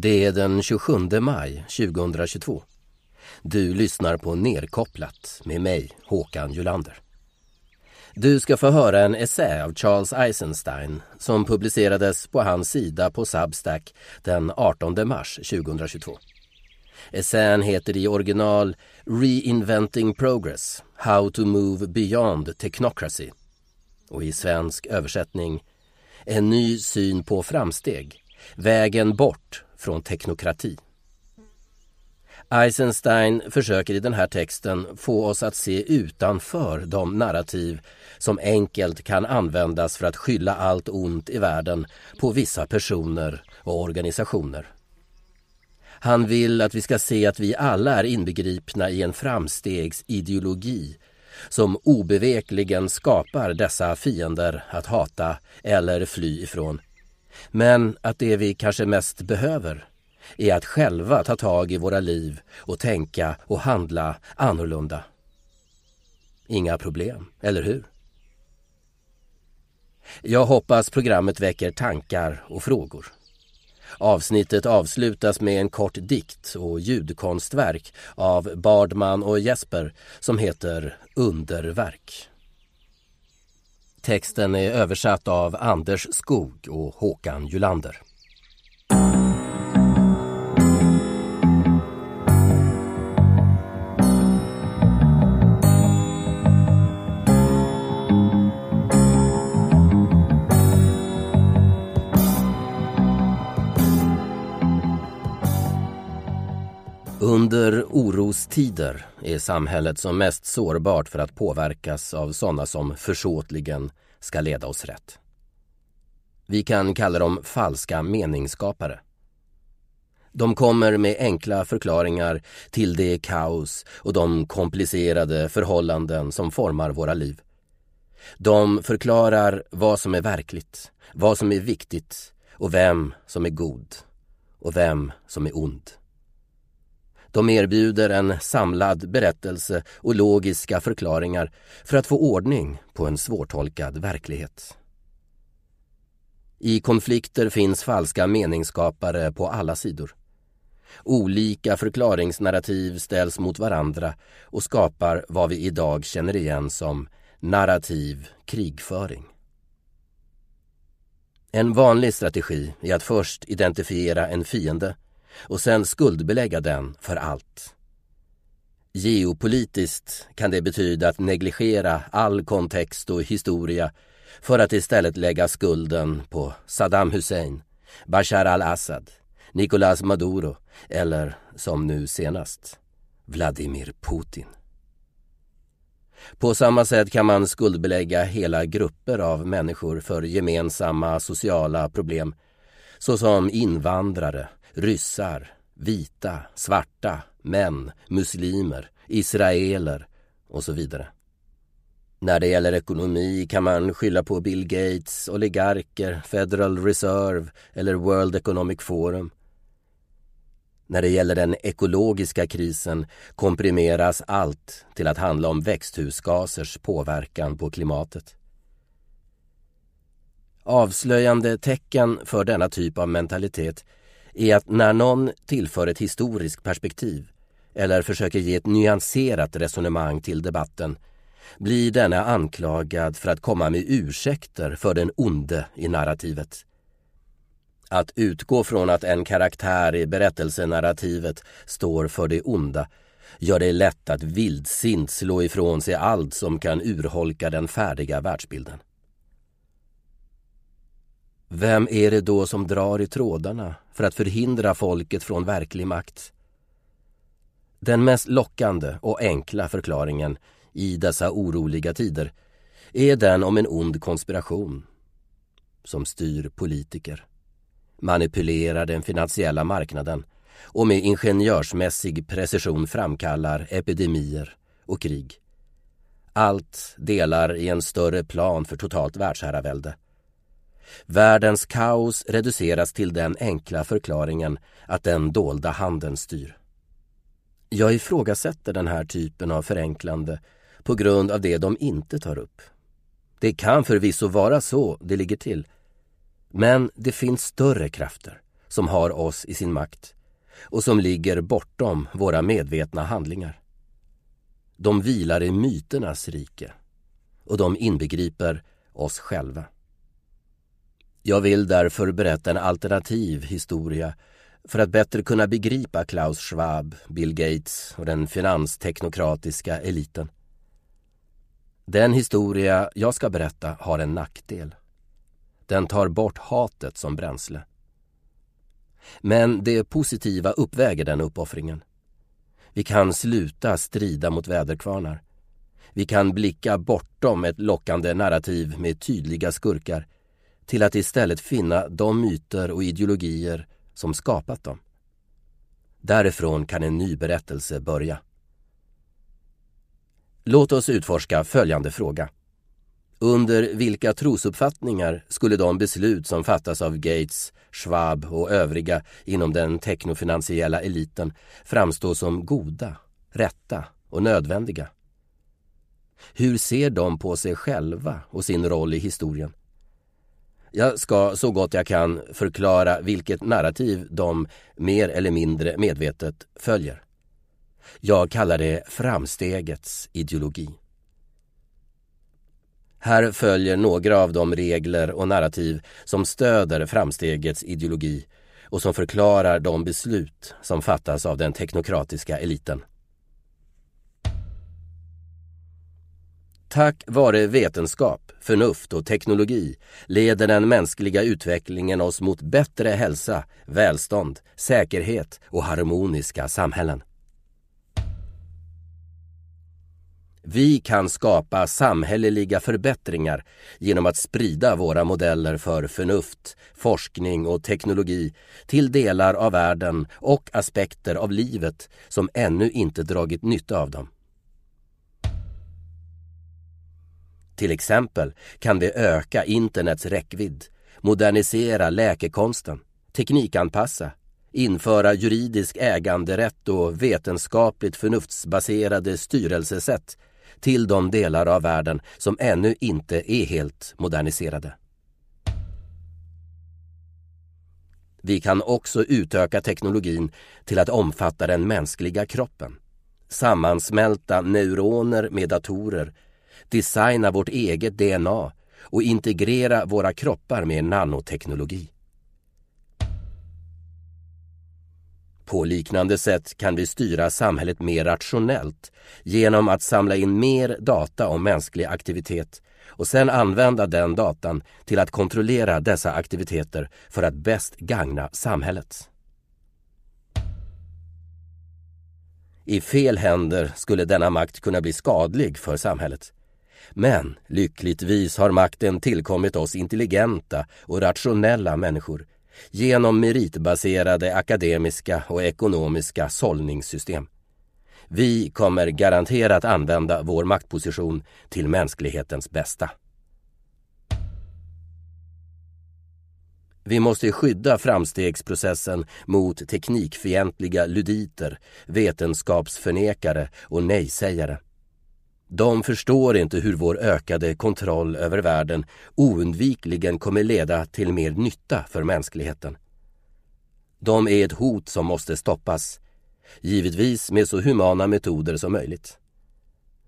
Det är den 27 maj 2022. Du lyssnar på Nerkopplat med mig, Håkan Julander. Du ska få höra en essä av Charles Eisenstein som publicerades på hans sida på Substack den 18 mars 2022. Essän heter i original Reinventing Progress How to Move Beyond Technocracy och i svensk översättning En ny syn på framsteg Vägen bort från teknokrati. Eisenstein försöker i den här texten få oss att se utanför de narrativ som enkelt kan användas för att skylla allt ont i världen på vissa personer och organisationer. Han vill att vi ska se att vi alla är inbegripna i en framstegsideologi som obevekligen skapar dessa fiender att hata eller fly ifrån men att det vi kanske mest behöver är att själva ta tag i våra liv och tänka och handla annorlunda. Inga problem, eller hur? Jag hoppas programmet väcker tankar och frågor. Avsnittet avslutas med en kort dikt och ljudkonstverk av Bardman och Jesper som heter Underverk. Texten är översatt av Anders Skog och Håkan Julander. Under orostider är samhället som mest sårbart för att påverkas av sådana som försåtligen ska leda oss rätt. Vi kan kalla dem falska meningsskapare. De kommer med enkla förklaringar till det kaos och de komplicerade förhållanden som formar våra liv. De förklarar vad som är verkligt, vad som är viktigt och vem som är god och vem som är ond. De erbjuder en samlad berättelse och logiska förklaringar för att få ordning på en svårtolkad verklighet. I konflikter finns falska meningsskapare på alla sidor. Olika förklaringsnarrativ ställs mot varandra och skapar vad vi idag känner igen som narrativ krigföring. En vanlig strategi är att först identifiera en fiende och sen skuldbelägga den för allt. Geopolitiskt kan det betyda att negligera all kontext och historia för att istället lägga skulden på Saddam Hussein, Bashar al-Assad, Nicolás Maduro eller, som nu senast, Vladimir Putin. På samma sätt kan man skuldbelägga hela grupper av människor för gemensamma sociala problem såsom invandrare, ryssar, vita, svarta, män, muslimer, israeler och så vidare. När det gäller ekonomi kan man skylla på Bill Gates, oligarker, Federal Reserve eller World Economic Forum. När det gäller den ekologiska krisen komprimeras allt till att handla om växthusgasers påverkan på klimatet. Avslöjande tecken för denna typ av mentalitet är att när någon tillför ett historiskt perspektiv eller försöker ge ett nyanserat resonemang till debatten blir denna anklagad för att komma med ursäkter för den onde i narrativet. Att utgå från att en karaktär i berättelsenarrativet står för det onda gör det lätt att vildsint slå ifrån sig allt som kan urholka den färdiga världsbilden. Vem är det då som drar i trådarna för att förhindra folket från verklig makt? Den mest lockande och enkla förklaringen i dessa oroliga tider är den om en ond konspiration som styr politiker, manipulerar den finansiella marknaden och med ingenjörsmässig precision framkallar epidemier och krig. Allt delar i en större plan för totalt världsherravälde Världens kaos reduceras till den enkla förklaringen att den dolda handen styr. Jag ifrågasätter den här typen av förenklande på grund av det de inte tar upp. Det kan förvisso vara så det ligger till. Men det finns större krafter som har oss i sin makt och som ligger bortom våra medvetna handlingar. De vilar i myternas rike och de inbegriper oss själva. Jag vill därför berätta en alternativ historia för att bättre kunna begripa Klaus Schwab, Bill Gates och den finansteknokratiska eliten. Den historia jag ska berätta har en nackdel. Den tar bort hatet som bränsle. Men det positiva uppväger den uppoffringen. Vi kan sluta strida mot väderkvarnar. Vi kan blicka bortom ett lockande narrativ med tydliga skurkar till att istället finna de myter och ideologier som skapat dem. Därifrån kan en ny berättelse börja. Låt oss utforska följande fråga. Under vilka trosuppfattningar skulle de beslut som fattas av Gates, Schwab och övriga inom den teknofinansiella eliten framstå som goda, rätta och nödvändiga? Hur ser de på sig själva och sin roll i historien? Jag ska så gott jag kan förklara vilket narrativ de mer eller mindre medvetet följer. Jag kallar det framstegets ideologi. Här följer några av de regler och narrativ som stöder framstegets ideologi och som förklarar de beslut som fattas av den teknokratiska eliten. Tack vare vetenskap, förnuft och teknologi leder den mänskliga utvecklingen oss mot bättre hälsa, välstånd, säkerhet och harmoniska samhällen. Vi kan skapa samhälleliga förbättringar genom att sprida våra modeller för förnuft, forskning och teknologi till delar av världen och aspekter av livet som ännu inte dragit nytta av dem. Till exempel kan vi öka internets räckvidd, modernisera läkekonsten, teknikanpassa, införa juridisk äganderätt och vetenskapligt förnuftsbaserade styrelsesätt till de delar av världen som ännu inte är helt moderniserade. Vi kan också utöka teknologin till att omfatta den mänskliga kroppen, sammansmälta neuroner med datorer designa vårt eget DNA och integrera våra kroppar med nanoteknologi. På liknande sätt kan vi styra samhället mer rationellt genom att samla in mer data om mänsklig aktivitet och sedan använda den datan till att kontrollera dessa aktiviteter för att bäst gagna samhället. I fel händer skulle denna makt kunna bli skadlig för samhället. Men lyckligtvis har makten tillkommit oss intelligenta och rationella människor genom meritbaserade akademiska och ekonomiska sållningssystem. Vi kommer garanterat använda vår maktposition till mänsklighetens bästa. Vi måste skydda framstegsprocessen mot teknikfientliga luditer, vetenskapsförnekare och nejsägare. De förstår inte hur vår ökade kontroll över världen oundvikligen kommer leda till mer nytta för mänskligheten. De är ett hot som måste stoppas, givetvis med så humana metoder som möjligt.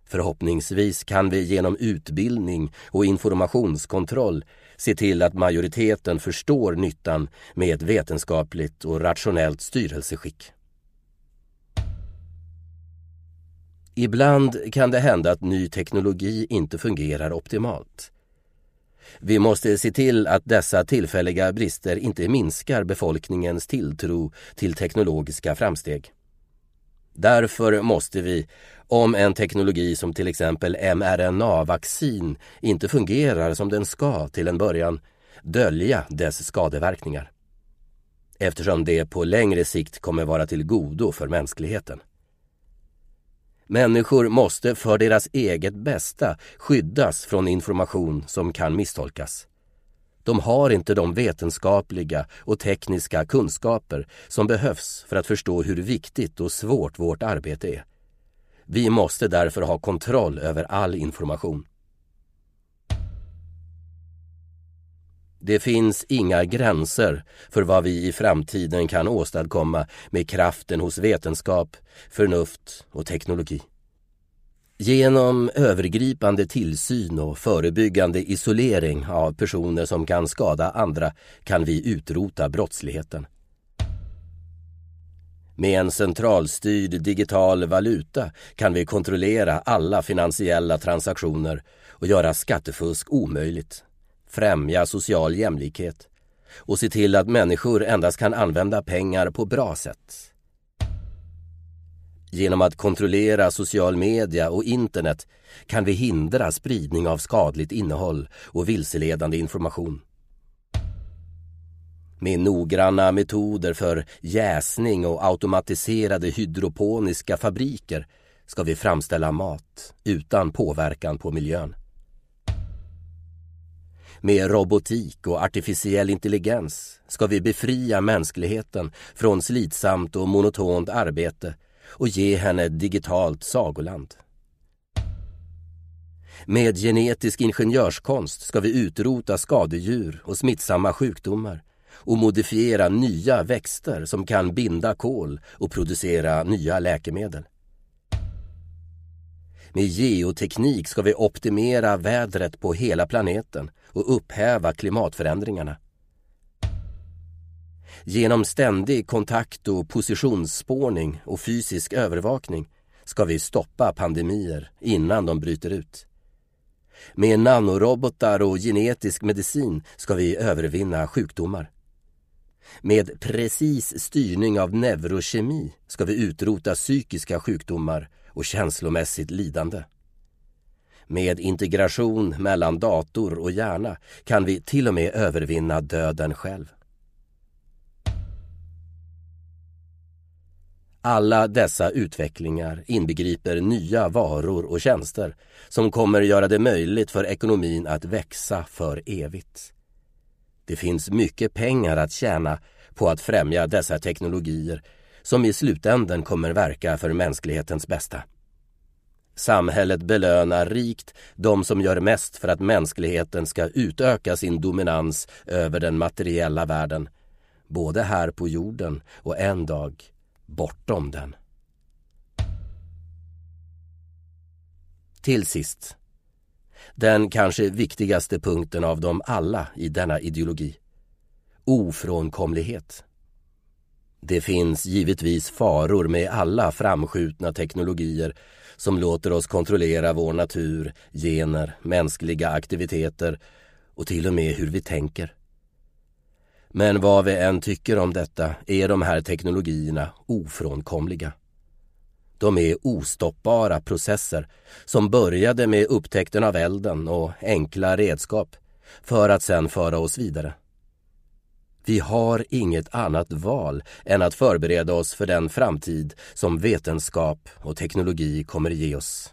Förhoppningsvis kan vi genom utbildning och informationskontroll se till att majoriteten förstår nyttan med ett vetenskapligt och rationellt styrelseskick. Ibland kan det hända att ny teknologi inte fungerar optimalt. Vi måste se till att dessa tillfälliga brister inte minskar befolkningens tilltro till teknologiska framsteg. Därför måste vi, om en teknologi som till exempel mRNA-vaccin inte fungerar som den ska till en början, dölja dess skadeverkningar. Eftersom det på längre sikt kommer vara till godo för mänskligheten. Människor måste för deras eget bästa skyddas från information som kan misstolkas. De har inte de vetenskapliga och tekniska kunskaper som behövs för att förstå hur viktigt och svårt vårt arbete är. Vi måste därför ha kontroll över all information. Det finns inga gränser för vad vi i framtiden kan åstadkomma med kraften hos vetenskap, förnuft och teknologi. Genom övergripande tillsyn och förebyggande isolering av personer som kan skada andra kan vi utrota brottsligheten. Med en centralstyrd digital valuta kan vi kontrollera alla finansiella transaktioner och göra skattefusk omöjligt, främja social jämlikhet och se till att människor endast kan använda pengar på bra sätt. Genom att kontrollera social media och internet kan vi hindra spridning av skadligt innehåll och vilseledande information. Med noggranna metoder för jäsning och automatiserade hydroponiska fabriker ska vi framställa mat utan påverkan på miljön. Med robotik och artificiell intelligens ska vi befria mänskligheten från slitsamt och monotont arbete och ge henne ett digitalt sagoland. Med genetisk ingenjörskonst ska vi utrota skadedjur och smittsamma sjukdomar och modifiera nya växter som kan binda kol och producera nya läkemedel. Med geoteknik ska vi optimera vädret på hela planeten och upphäva klimatförändringarna. Genom ständig kontakt och positionsspårning och fysisk övervakning ska vi stoppa pandemier innan de bryter ut. Med nanorobotar och genetisk medicin ska vi övervinna sjukdomar. Med precis styrning av neurokemi ska vi utrota psykiska sjukdomar och känslomässigt lidande. Med integration mellan dator och hjärna kan vi till och med övervinna döden själv. Alla dessa utvecklingar inbegriper nya varor och tjänster som kommer göra det möjligt för ekonomin att växa för evigt. Det finns mycket pengar att tjäna på att främja dessa teknologier som i slutänden kommer verka för mänsklighetens bästa. Samhället belönar rikt de som gör mest för att mänskligheten ska utöka sin dominans över den materiella världen, både här på jorden och en dag bortom den. Till sist, den kanske viktigaste punkten av dem alla i denna ideologi. Ofrånkomlighet. Det finns givetvis faror med alla framskjutna teknologier som låter oss kontrollera vår natur, gener, mänskliga aktiviteter och till och med hur vi tänker. Men vad vi än tycker om detta är de här teknologierna ofrånkomliga. De är ostoppbara processer som började med upptäckten av elden och enkla redskap för att sedan föra oss vidare. Vi har inget annat val än att förbereda oss för den framtid som vetenskap och teknologi kommer ge oss.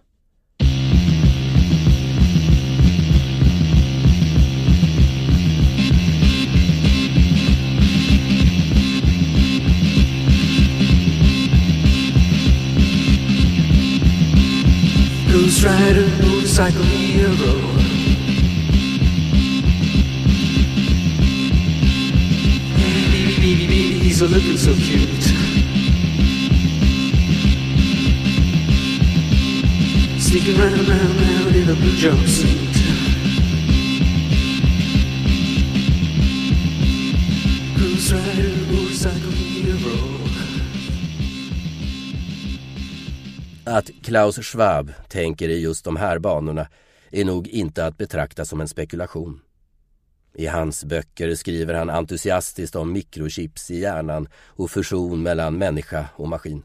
Ghost Rider, motorcycle hero. She's a looking so cute. Sneaking round, round, round in a blue jumpsuit. Who's riding a motorcycle hero. Att Klaus Schwab tänker i just de här banorna är nog inte att betrakta som en spekulation. I hans böcker skriver han entusiastiskt om mikrochips i hjärnan och fusion mellan människa och maskin.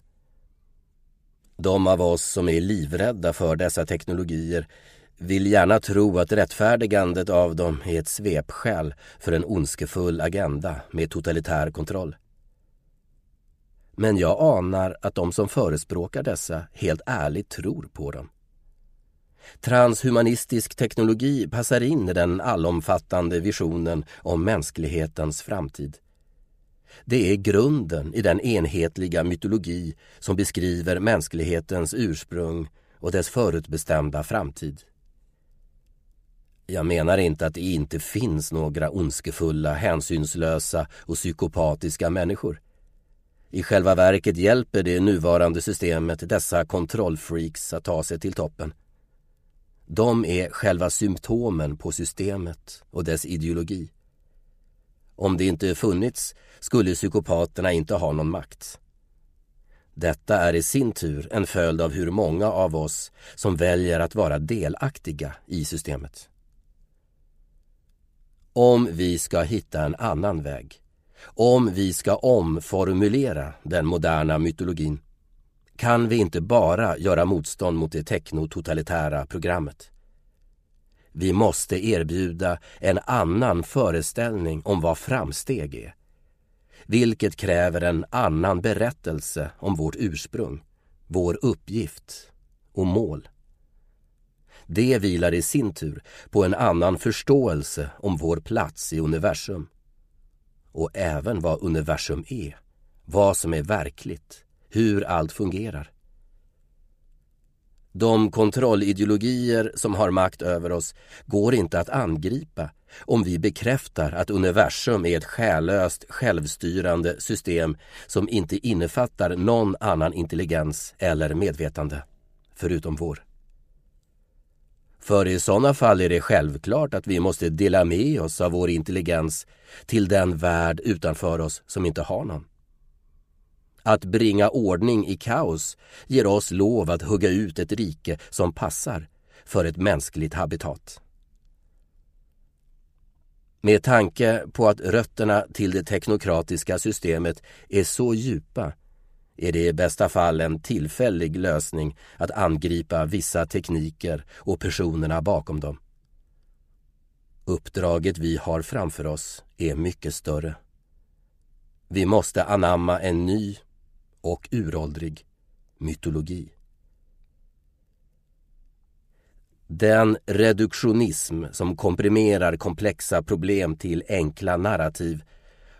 De av oss som är livrädda för dessa teknologier vill gärna tro att rättfärdigandet av dem är ett svepskäl för en ondskefull agenda med totalitär kontroll. Men jag anar att de som förespråkar dessa helt ärligt tror på dem. Transhumanistisk teknologi passar in i den allomfattande visionen om mänsklighetens framtid. Det är grunden i den enhetliga mytologi som beskriver mänsklighetens ursprung och dess förutbestämda framtid. Jag menar inte att det inte finns några ondskefulla, hänsynslösa och psykopatiska människor. I själva verket hjälper det nuvarande systemet dessa kontrollfreaks att ta sig till toppen. De är själva symptomen på systemet och dess ideologi. Om det inte funnits skulle psykopaterna inte ha någon makt. Detta är i sin tur en följd av hur många av oss som väljer att vara delaktiga i systemet. Om vi ska hitta en annan väg, om vi ska omformulera den moderna mytologin, kan vi inte bara göra motstånd mot det teknototalitära programmet. Vi måste erbjuda en annan föreställning om vad framsteg är. Vilket kräver en annan berättelse om vårt ursprung, vår uppgift och mål. Det vilar i sin tur på en annan förståelse om vår plats i universum. Och även vad universum är, vad som är verkligt, hur allt fungerar. De kontrollideologier som har makt över oss går inte att angripa om vi bekräftar att universum är ett själlöst, självstyrande system som inte innefattar någon annan intelligens eller medvetande, förutom vår. För i sådana fall är det självklart att vi måste dela med oss av vår intelligens till den värld utanför oss som inte har någon. Att bringa ordning i kaos ger oss lov att hugga ut ett rike som passar för ett mänskligt habitat. Med tanke på att rötterna till det teknokratiska systemet är så djupa är det i bästa fall en tillfällig lösning att angripa vissa tekniker och personerna bakom dem. Uppdraget vi har framför oss är mycket större. Vi måste anamma en ny och uråldrig mytologi. Den reduktionism som komprimerar komplexa problem till enkla narrativ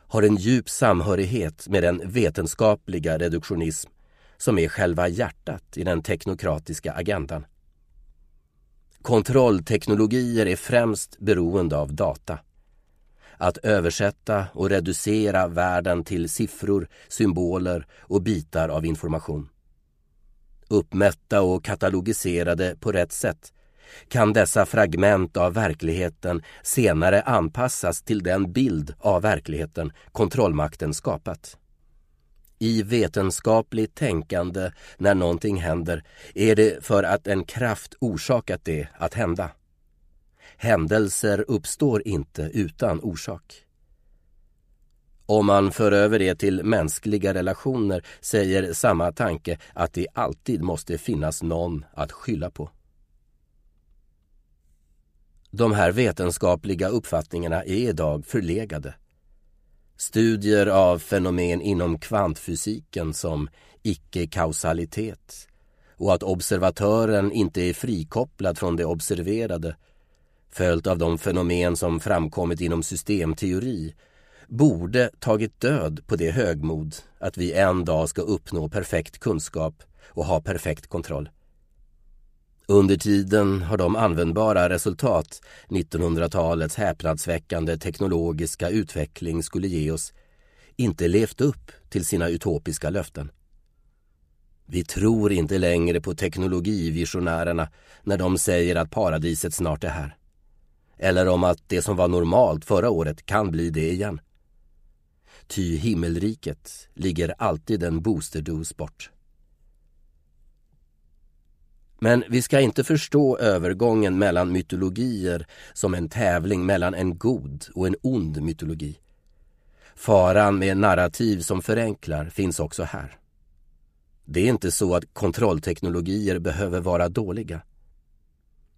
har en djup samhörighet med den vetenskapliga reduktionism som är själva hjärtat i den teknokratiska agendan. Kontrollteknologier är främst beroende av data. Att översätta och reducera världen till siffror, symboler och bitar av information. Uppmätta och katalogiserade på rätt sätt kan dessa fragment av verkligheten senare anpassas till den bild av verkligheten kontrollmakten skapat. I vetenskapligt tänkande när någonting händer är det för att en kraft orsakat det att hända. Händelser uppstår inte utan orsak. Om man för över det till mänskliga relationer säger samma tanke att det alltid måste finnas någon att skylla på. De här vetenskapliga uppfattningarna är idag förlegade. Studier av fenomen inom kvantfysiken som icke-kausalitet och att observatören inte är frikopplad från det observerade följt av de fenomen som framkommit inom systemteori borde tagit död på det högmod att vi en dag ska uppnå perfekt kunskap och ha perfekt kontroll. Under tiden har de användbara resultat 1900-talets häpnadsväckande teknologiska utveckling skulle ge oss inte levt upp till sina utopiska löften. Vi tror inte längre på teknologivisionärerna när de säger att paradiset snart är här. Eller om att det som var normalt förra året kan bli det igen. Ty himmelriket ligger alltid en boosterdos bort. Men vi ska inte förstå övergången mellan mytologier som en tävling mellan en god och en ond mytologi. Faran med narrativ som förenklar finns också här. Det är inte så att kontrollteknologier behöver vara dåliga.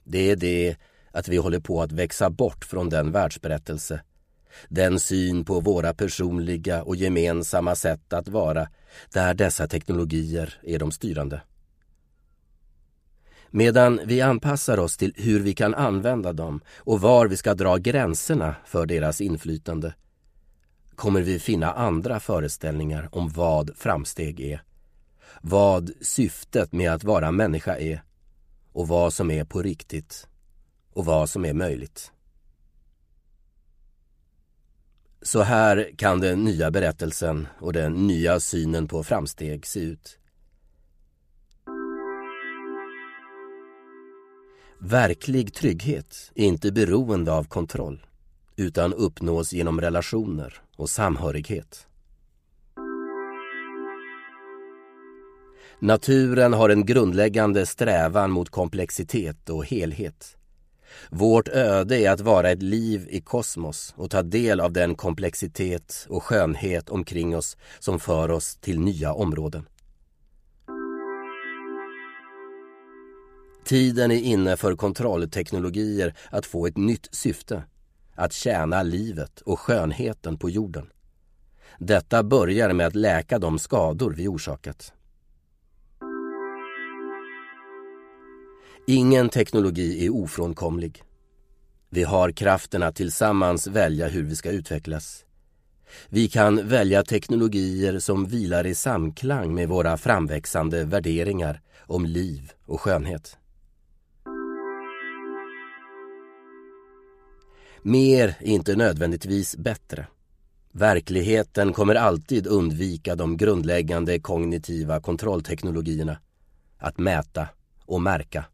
Det är det att vi håller på att växa bort från den världsberättelse, den syn på våra personliga och gemensamma sätt att vara, där dessa teknologier är de styrande. Medan vi anpassar oss till hur vi kan använda dem och var vi ska dra gränserna för deras inflytande kommer vi finna andra föreställningar om vad framsteg är, vad syftet med att vara människa är och vad som är på riktigt och vad som är möjligt. Så här kan den nya berättelsen och den nya synen på framsteg se ut. Verklig trygghet är inte beroende av kontroll utan uppnås genom relationer och samhörighet. Naturen har en grundläggande strävan mot komplexitet och helhet. Vårt öde är att vara ett liv i kosmos och ta del av den komplexitet och skönhet omkring oss som för oss till nya områden. Tiden är inne för kontrollteknologier att få ett nytt syfte. Att tjäna livet och skönheten på jorden. Detta börjar med att läka de skador vi orsakat. Ingen teknologi är ofrånkomlig. Vi har kraften att tillsammans välja hur vi ska utvecklas. Vi kan välja teknologier som vilar i samklang med våra framväxande värderingar om liv och skönhet. Mer är inte nödvändigtvis bättre. Verkligheten kommer alltid undvika de grundläggande kognitiva kontrollteknologierna. Att mäta och märka.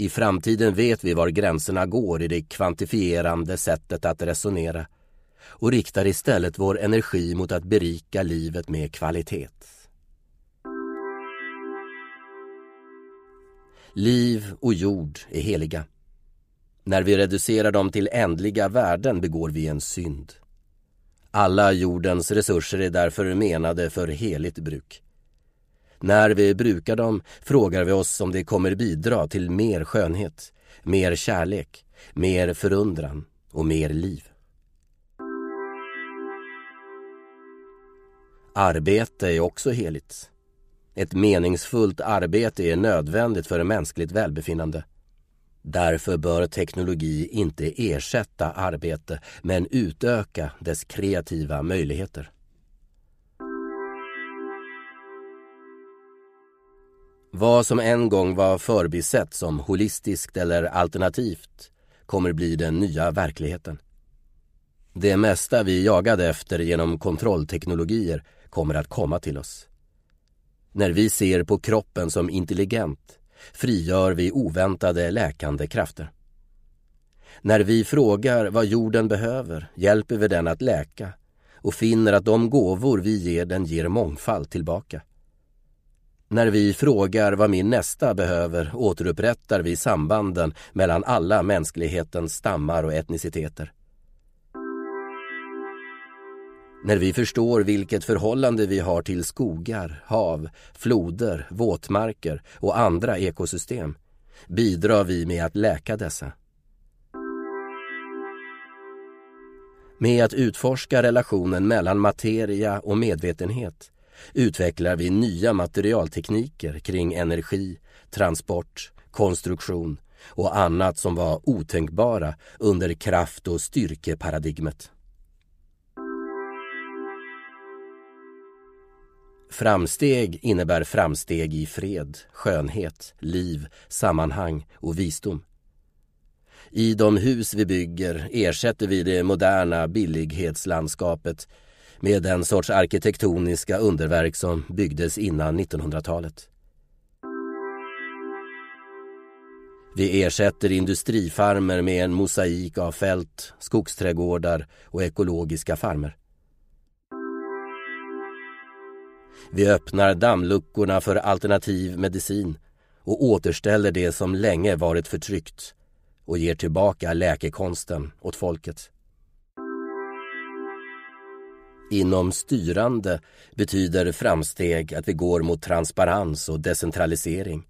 I framtiden vet vi var gränserna går i det kvantifierande sättet att resonera och riktar istället vår energi mot att berika livet med kvalitet. Liv och jord är heliga. När vi reducerar dem till ändliga värden begår vi en synd. Alla jordens resurser är därför menade för heligt bruk. När vi brukar dem frågar vi oss om det kommer bidra till mer skönhet, mer kärlek, mer förundran och mer liv. Arbete är också heligt. Ett meningsfullt arbete är nödvändigt för mänskligt välbefinnande. Därför bör teknologi inte ersätta arbete men utöka dess kreativa möjligheter. Vad som en gång var förbisett som holistiskt eller alternativt kommer bli den nya verkligheten. Det mesta vi jagade efter genom kontrollteknologier kommer att komma till oss. När vi ser på kroppen som intelligent frigör vi oväntade läkande krafter. När vi frågar vad jorden behöver hjälper vi den att läka och finner att de gåvor vi ger den ger mångfald tillbaka. När vi frågar vad min nästa behöver återupprättar vi sambanden mellan alla mänsklighetens stammar och etniciteter. När vi förstår vilket förhållande vi har till skogar, hav, floder, våtmarker och andra ekosystem bidrar vi med att läka dessa. Med att utforska relationen mellan materia och medvetenhet utvecklar vi nya materialtekniker kring energi, transport, konstruktion och annat som var otänkbara under kraft och styrkeparadigmet. Framsteg innebär framsteg i fred, skönhet, liv, sammanhang och visdom. I de hus vi bygger ersätter vi det moderna billighetslandskapet med den sorts arkitektoniska underverk som byggdes innan 1900-talet. Vi ersätter industrifarmer med en mosaik av fält, skogsträdgårdar och ekologiska farmer. Vi öppnar dammluckorna för alternativ medicin och återställer det som länge varit förtryckt och ger tillbaka läkekonsten åt folket. Inom styrande betyder framsteg att vi går mot transparens och decentralisering.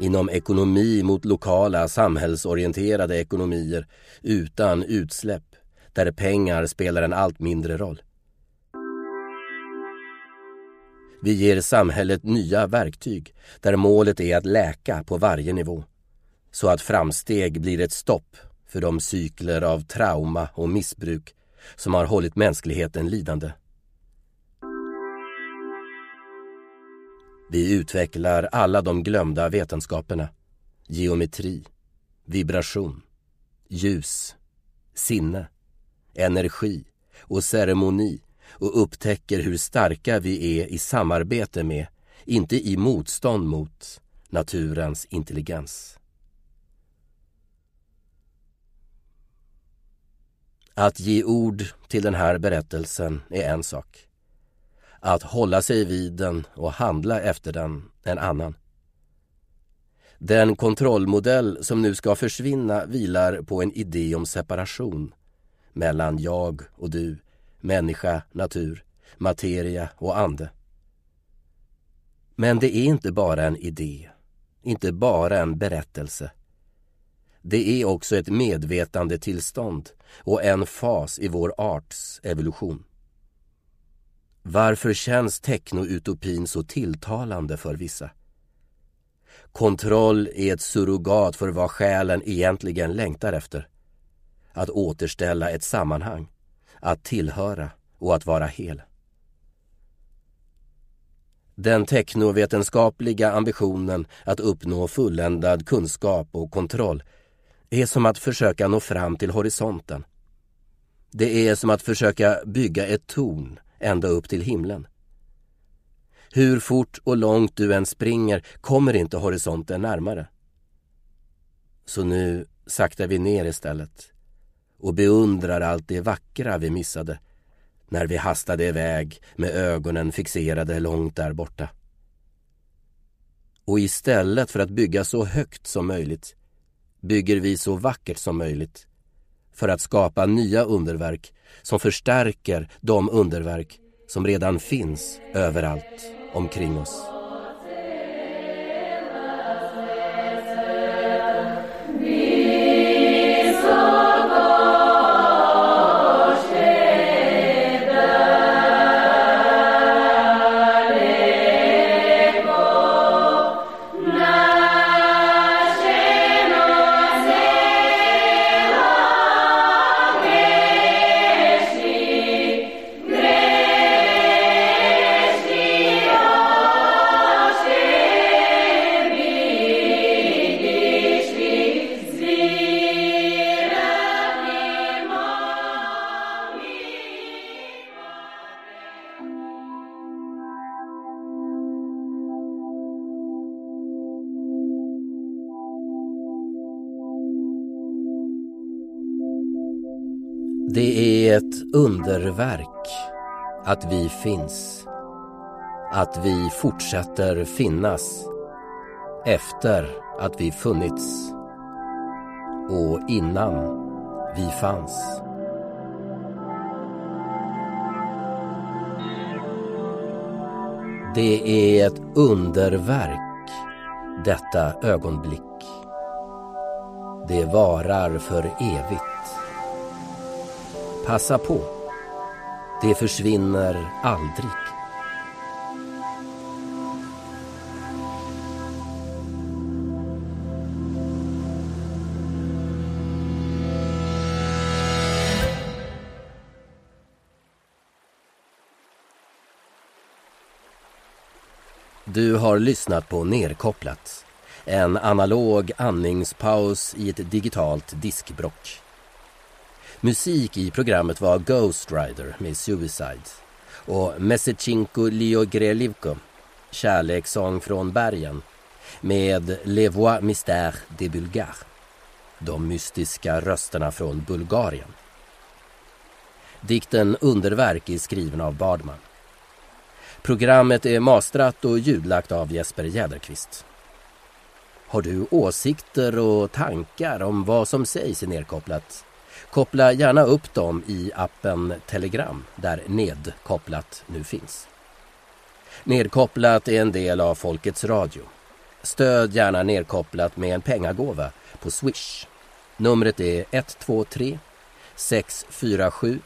Inom ekonomi mot lokala samhällsorienterade ekonomier utan utsläpp där pengar spelar en allt mindre roll. Vi ger samhället nya verktyg där målet är att läka på varje nivå så att framsteg blir ett stopp för de cykler av trauma och missbruk som har hållit mänskligheten lidande. Vi utvecklar alla de glömda vetenskaperna. Geometri, vibration, ljus, sinne, energi och ceremoni och upptäcker hur starka vi är i samarbete med, inte i motstånd mot, naturens intelligens. Att ge ord till den här berättelsen är en sak. Att hålla sig vid den och handla efter den en annan. Den kontrollmodell som nu ska försvinna vilar på en idé om separation mellan jag och du, människa, natur, materia och ande. Men det är inte bara en idé, inte bara en berättelse. Det är också ett medvetandetillstånd och en fas i vår arts evolution. Varför känns technoutopin så tilltalande för vissa? Kontroll är ett surrogat för vad själen egentligen längtar efter. Att återställa ett sammanhang, att tillhöra och att vara hel. Den teknovetenskapliga ambitionen att uppnå fulländad kunskap och kontroll är som att försöka nå fram till horisonten. Det är som att försöka bygga ett torn ända upp till himlen. Hur fort och långt du än springer kommer inte horisonten närmare. Så nu saktar vi ner istället och beundrar allt det vackra vi missade när vi hastade iväg med ögonen fixerade långt där borta. Och istället för att bygga så högt som möjligt bygger vi så vackert som möjligt för att skapa nya underverk som förstärker de underverk som redan finns överallt omkring oss. Underverk att vi finns. Att vi fortsätter finnas efter att vi funnits och innan vi fanns. Det är ett underverk, detta ögonblick. Det varar för evigt. Passa på. Det försvinner aldrig. Du har lyssnat på Nerkopplat. En analog andningspaus i ett digitalt diskbrock. Musik i programmet var Ghost Rider med Suicide och Mesechinko Liogrelivko, Kärlekssång från bergen med Les Voix Mystères de bulgares, de mystiska rösterna från Bulgarien. Dikten Underverk är skriven av Bardman. Programmet är mastrat och ljudlagt av Jesper Jäderqvist. Har du åsikter och tankar om vad som sägs i Nerkopplat? Koppla gärna upp dem i appen Telegram där nedkopplat nu finns. Nedkopplat är en del av Folkets Radio. Stöd gärna Nedkopplat med en pengagåva på Swish. Numret är 123 647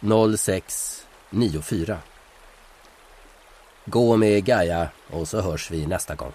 0694. Gå med Gaia och så hörs vi nästa gång.